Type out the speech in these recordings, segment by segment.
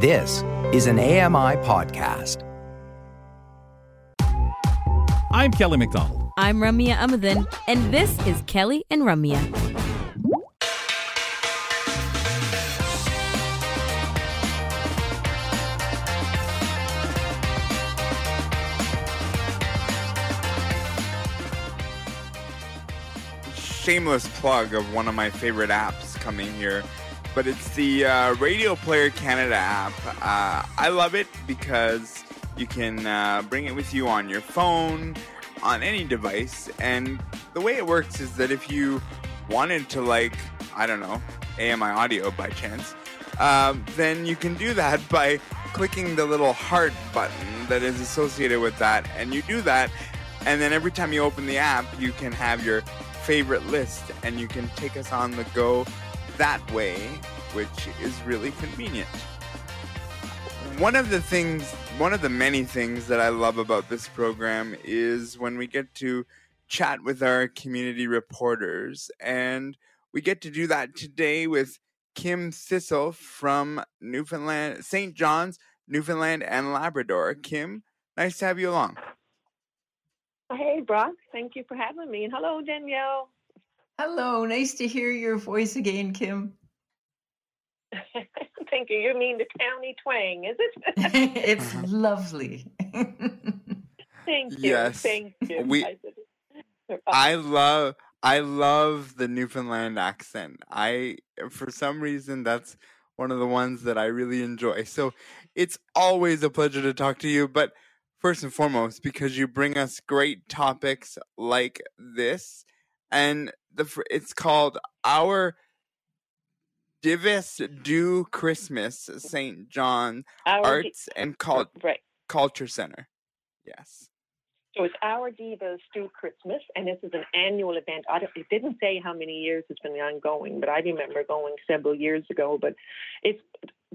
This is an AMI podcast. I'm Kelly McDonald. I'm Ramya Amuthan, and this is Kelly and Ramya. Shameless plug of one of my favorite apps coming here, but it's the uh, Radio Player Canada app. Uh, I love it because you can uh, bring it with you on your phone, on any device, and the way it works is that if you wanted to, like, I don't know, AMI audio by chance, um, then you can do that by clicking the little heart button that is associated with that, and you do that, and then every time you open the app, you can have your favorite list, and you can take us on the go that way, which is really convenient. One of the things, one of the many things that I love about this program is when we get to chat with our community reporters, and we get to do that today with Kim Thistle from Newfoundland, St. John's, Newfoundland and Labrador. Kim, nice to have you along. Hey, Brock. Thank you for having me. And hello, Danielle. Hello. Nice to hear your voice again, Kim. Thank you. You mean the county twang, is it? it's mm-hmm. lovely. Thank you. Yes. Thank you. We- I love I love the Newfoundland accent. I for some reason that's one of the ones that I really enjoy. So it's always a pleasure to talk to you, but first and foremost because you bring us great topics like this and the it's called our Divas Do Christmas St. John Our Arts and Cult- right. Culture Center. Yes. So it's our Divas Do Christmas, and this is an annual event. I it didn't say how many years it's been ongoing, but I remember going several years ago. But it's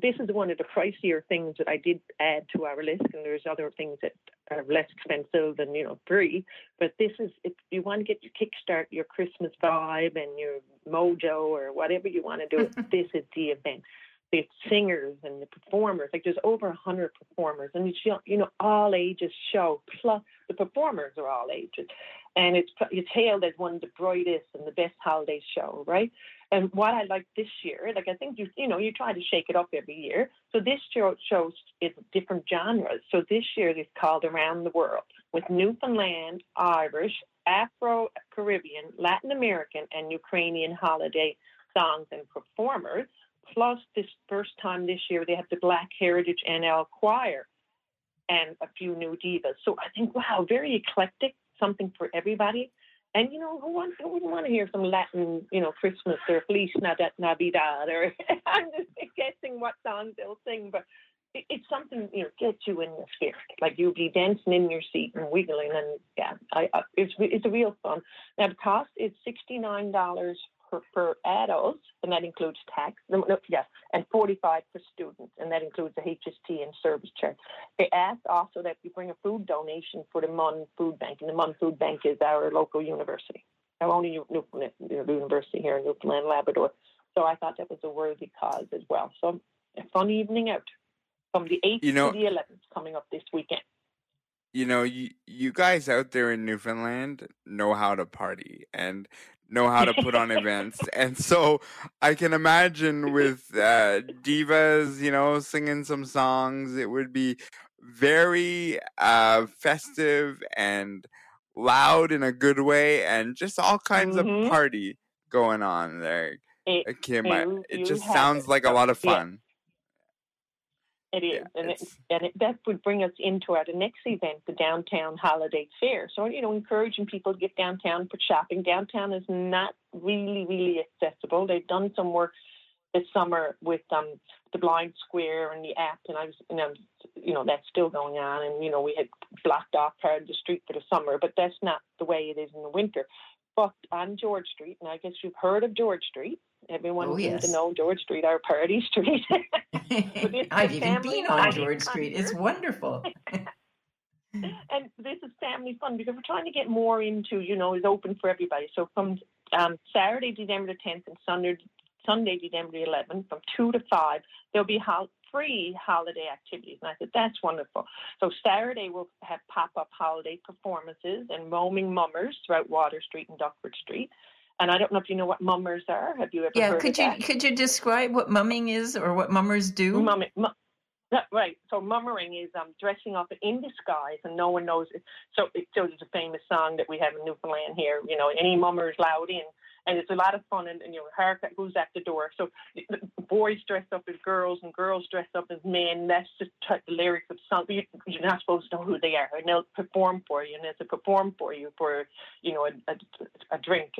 this is one of the pricier things that I did add to our list, and there's other things that are less expensive and you know free. But this is if you want to get your kickstart, your Christmas vibe, and your mojo, or whatever you want to do, this is the event. The singers and the performers, like there's over a hundred performers, and it's you know all ages show. Plus the performers are all ages, and it's it's hailed as one of the brightest and the best holiday show, right? And what I like this year, like I think you you know you try to shake it up every year. So this show shows it's different genres. So this year it's called Around the World with Newfoundland, Irish, Afro Caribbean, Latin American, and Ukrainian holiday songs and performers. Plus, this first time this year they have the Black Heritage NL Choir and a few new divas. So I think wow, very eclectic, something for everybody. And you know, who, wants, who wouldn't want to hear some Latin, you know, Christmas or Feliz Navidad? Or I'm just guessing what songs they'll sing, but it, it's something you know gets you in the spirit. Like you'll be dancing in your seat and wiggling, and yeah, I, I, it's it's a real fun. Now the cost is sixty nine dollars per, per adult, and that includes tax. No, no, yes, and forty five for students, and that includes the HST and service charge. They asked also that you bring a food donation for the MUN Food Bank, and the MUN Food Bank is our local university, our only Newfoundland university here in Newfoundland, Labrador. So I thought that was a worthy cause as well. So a fun evening out from the 8th You know- to the 11th coming up this weekend. you know, you, you guys out there in Newfoundland know how to party and know how to put on events. And so I can imagine with uh, divas, you know, singing some songs, it would be very uh, festive and loud in a good way and just all kinds Mhm. of party going on there. It, Kim, I, it just sounds it. like a lot of fun. It is, Yeah, and, it, and it, that would bring us into our next event, the Downtown Holiday Fair. So, you know, encouraging people to get downtown for shopping. Downtown is not really, really accessible. They've done some work this summer with um, the Blind Square and the app, and I was, you know, you know, that's still going on. And you know, we had blocked off part of the street for the summer, but that's not the way it is in the winter. But on George Street, and I guess you've heard of George Street. Everyone Oh, seems yes. to know George Street, our party street. I've even been on George Street. It's wonderful. and this is family fun because we're trying to get more into, you know, it's open for everybody. So from um, Saturday, December the 10th, and Sunday, Sunday, December the 11th, from 2 to 5, there'll be hol- free holiday activities. And I said, that's wonderful. So Saturday we'll have pop-up holiday performances and roaming mummers throughout Water Street and Duckworth Street. And I don't know if you know what mummers are. Have you ever yeah, heard could of you that? could you describe what mumming is or what mummers do? Mumming, mu- right. So mummering is um, dressing up in disguise, and no one knows it. So, it, so there's a famous song that we have in Newfoundland here. You know, any mummers loud in, and it's a lot of fun. And, and you know, hark who's at the door. So boys dress up as girls, and girls dress up as men. That's just the lyrics of the song. You, you're not supposed to know who they are, and they'll perform for you, and they'll perform for you for you know a, a, a drink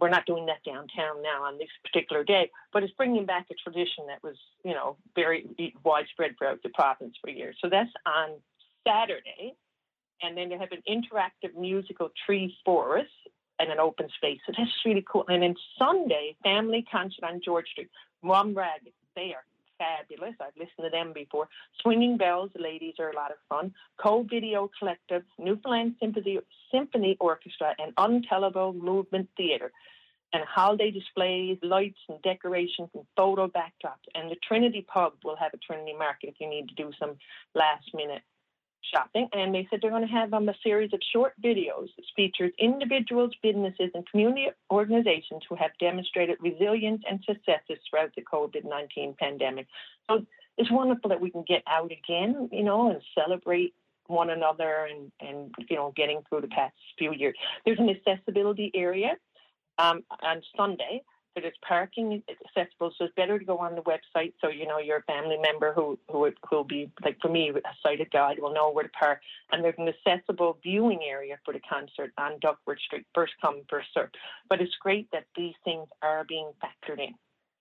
we're not doing that downtown now on this particular day, but it's bringing back a tradition that was, you know, very widespread throughout the province for years. So that's on Saturday, and then they have an interactive musical tree forest and an open space. So that's really cool. And then Sunday, family concert on George Street. Rum Rag, they are fabulous. I've listened to them before. Swinging Bells, ladies are a lot of fun. Co Video Collective, Newfoundland Symphony, Symphony Orchestra, and Untellable Movement Theatre. And holiday displays, lights and decorations and photo backdrops. And the Trinity Pub will have a Trinity Market if you need to do some last minute shopping. And they said they're going to have um, a series of short videos that features individuals, businesses, and community organizations who have demonstrated resilience and successes throughout the COVID 19 pandemic. So it's wonderful that we can get out again, you know, and celebrate one another and, and you know, getting through the past few years. There's an accessibility area um, on Sunday that is parking accessible. So it's better to go on the website so you know your family member who who will be like for me a sighted guide will know where to park. And there's an accessible viewing area for the concert on Duckworth Street, first come first served. But it's great that these things are being factored in.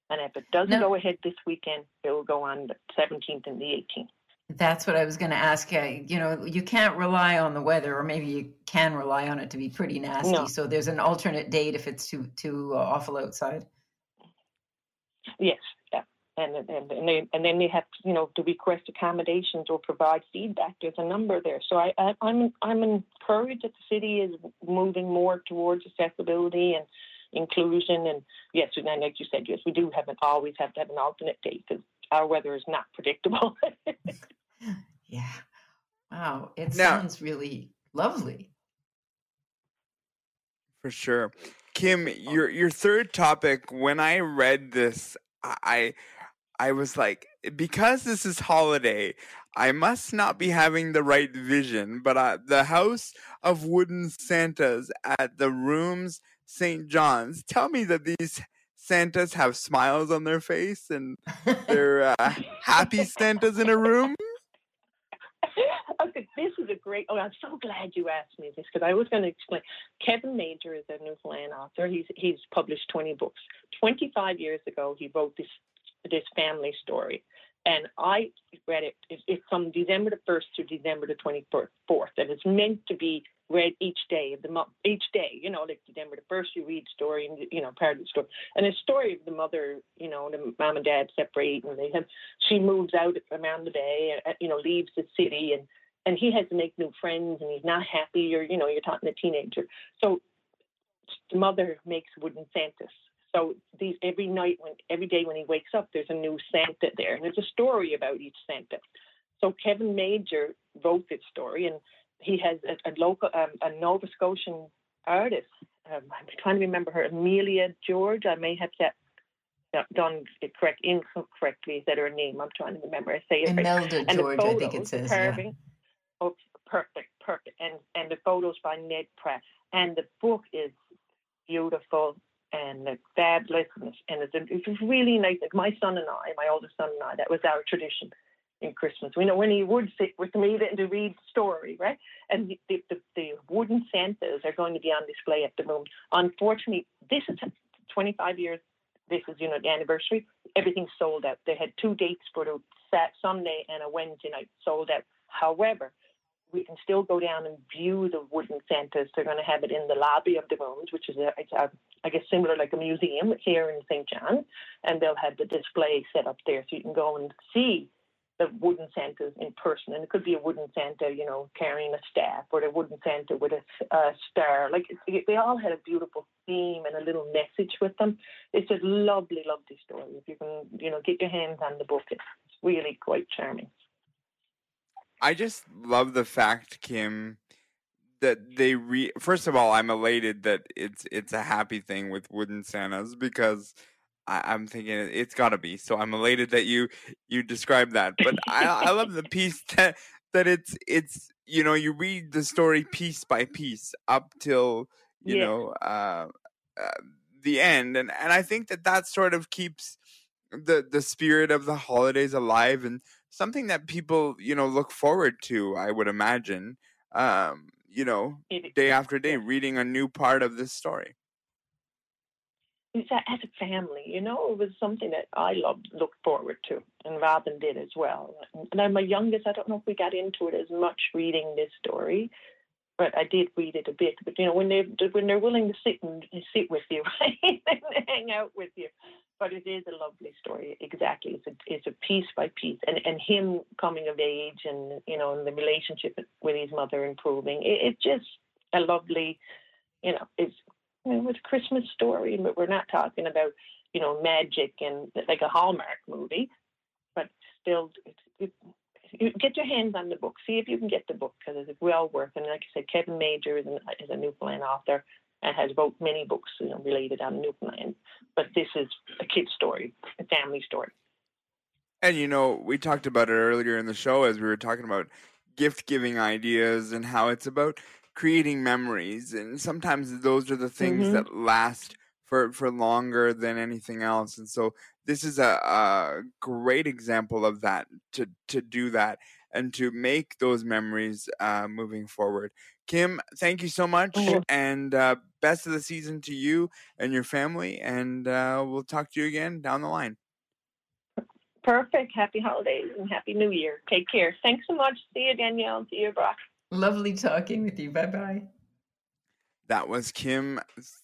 And if it doesn't No. go ahead this weekend, it will go on the 17th and the 18th. That's what I was going to ask. You know, you can't rely on the weather, or maybe you can rely on it to be pretty nasty. No. So there's an alternate date if it's too too uh, awful outside. Yes, yeah. And, and and they and then they have you know to request accommodations or provide feedback. There's a number there, so I, I I'm I'm encouraged that the city is moving more towards accessibility and inclusion. And yes, and like you said, yes, we do have an always have to have an alternate date because our weather is not predictable. Yeah. Wow. It Now- sounds really lovely. For sure. Kim, your your third topic, when I read this, I I was like, because this is holiday, I must not be having the right vision, but uh, the House of Wooden Santas at the Rooms St. John's tell me that these Santas have smiles on their face and they're uh, happy Santas in a room. This is a great. Oh, I'm so glad you asked me this because I was going to explain. Kevin Major is a Newfoundland author. He's he's published 20 books. 25 years ago, he wrote this this family story, and I read it. It's, from December the first to December the 24th, and it's meant to be read each day of the month. Each day, you know, like December the first, you read story, and you know, part of the story, and a story of the mother. You know, the mom and dad separate, and they have. She moves out around the bay, uh, you know, leaves the city, and and he has to make new friends, and he's not happy. Or you know, you're talking to a teenager, so the mother makes wooden Santas. So these every night when every day when he wakes up, there's a new Santa there, and there's a story about each Santa. So Kevin Major wrote this story, and he has a, a local, um, a Nova Scotian artist. Um, I'm trying to remember her, Amelia George. I may have that done it correct, incorrectly is that her name. I'm trying to remember. I say it right. Imelda And George, I think it says. the Yeah. Oh, perfect, perfect. And and the photos by Ned Pratt. And the book is beautiful and it's fabulous, and it's, it's, really nice. Like my son and I, my oldest son and I, that was our tradition in Christmas. We know when he would sit with me to, read the story, right? And the, the, the, the wooden Santas are going to be on display at the moment. Unfortunately, this is 25 years. This is, you know, the anniversary. Everything's sold out. They had two dates for the Sunday and a Wednesday night sold out. However, we can still go down and view the wooden Santas. They're going to have it in the lobby of the rooms, which is, a, I guess, similar like a museum. Here in St. John, and they'll have the display set up there so you can go and see the wooden Santas in person, and it could be a wooden Santa, you know, carrying a staff, or a wooden Santa with a, a star. Like they all had a beautiful theme and a little message with them. It's a lovely, lovely story. If you can, you know, get your hands on the book, it's really quite charming. I just love the fact, Kim, that they re. First of all, I'm elated that it's it's a happy thing with wooden Santas because I, am thinking it's got to be. So I'm elated that you you described that. But I, I love the piece that that it's it's you know you read the story piece by piece up till you yeah. know uh, uh, the end, and and I think that that sort of keeps the the spirit of the holidays alive and something that people you know look forward to. I would imagine. Um, you know, day after day, reading a new part of this story as a family, you know, it was something that I loved, looked forward to, and Robin did as well. And I'm my youngest. I don't know if we got into it as much reading this story, but I did read it a bit. But you know, when they when they're willing to sit and sit with you, and hang out with you, but it is a lovely story. Exactly, it's a it's a piece by piece, and and him coming of age, and you know, and the relationship with his mother improving. It, it's just a lovely, you know, it's it was a Christmas story, but we're not talking about, you know, magic and like a Hallmark movie. But still, it, it, get your hands on the book. See if you can get the book because it's well worth. And like I said, Kevin Major is, an, is a Newfoundland author and has wrote many books you know, related on Newfoundland. But this is a kid's story, a family story. And you know, we talked about it earlier in the show as we were talking about gift giving ideas and how it's about creating memories and sometimes those are the things mm-hmm. that last for for longer than anything else and so this is a, a great example of that to to do that and to make those memories uh, moving forward kim thank you so much mm-hmm. and uh, best of the season to you and your family and uh, we'll talk to you again down the line perfect happy holidays and happy new year take care thanks so much see you danielle see you brock Lovely talking with you. Bye bye. That was Kim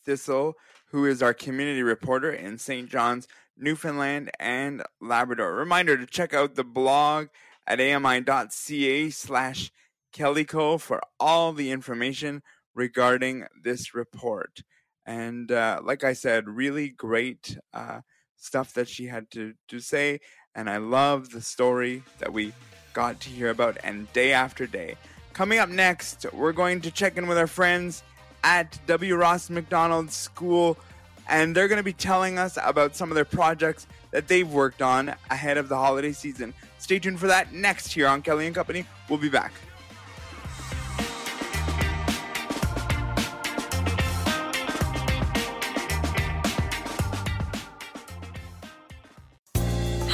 Thistle, who is our community reporter in St. John's, Newfoundland and Labrador. Reminder to check out the blog at ami.ca slash kellyco for all the information regarding this report. And uh, like I said, really great uh, stuff that she had to, to say. And I love the story that we got to hear about, and day after day. Coming up next, we're going to check in with our friends at W. Ross McDonald School, and they're going to be telling us about some of their projects that they've worked on ahead of the holiday season. Stay tuned for that next here on Kelly and Company. We'll be back.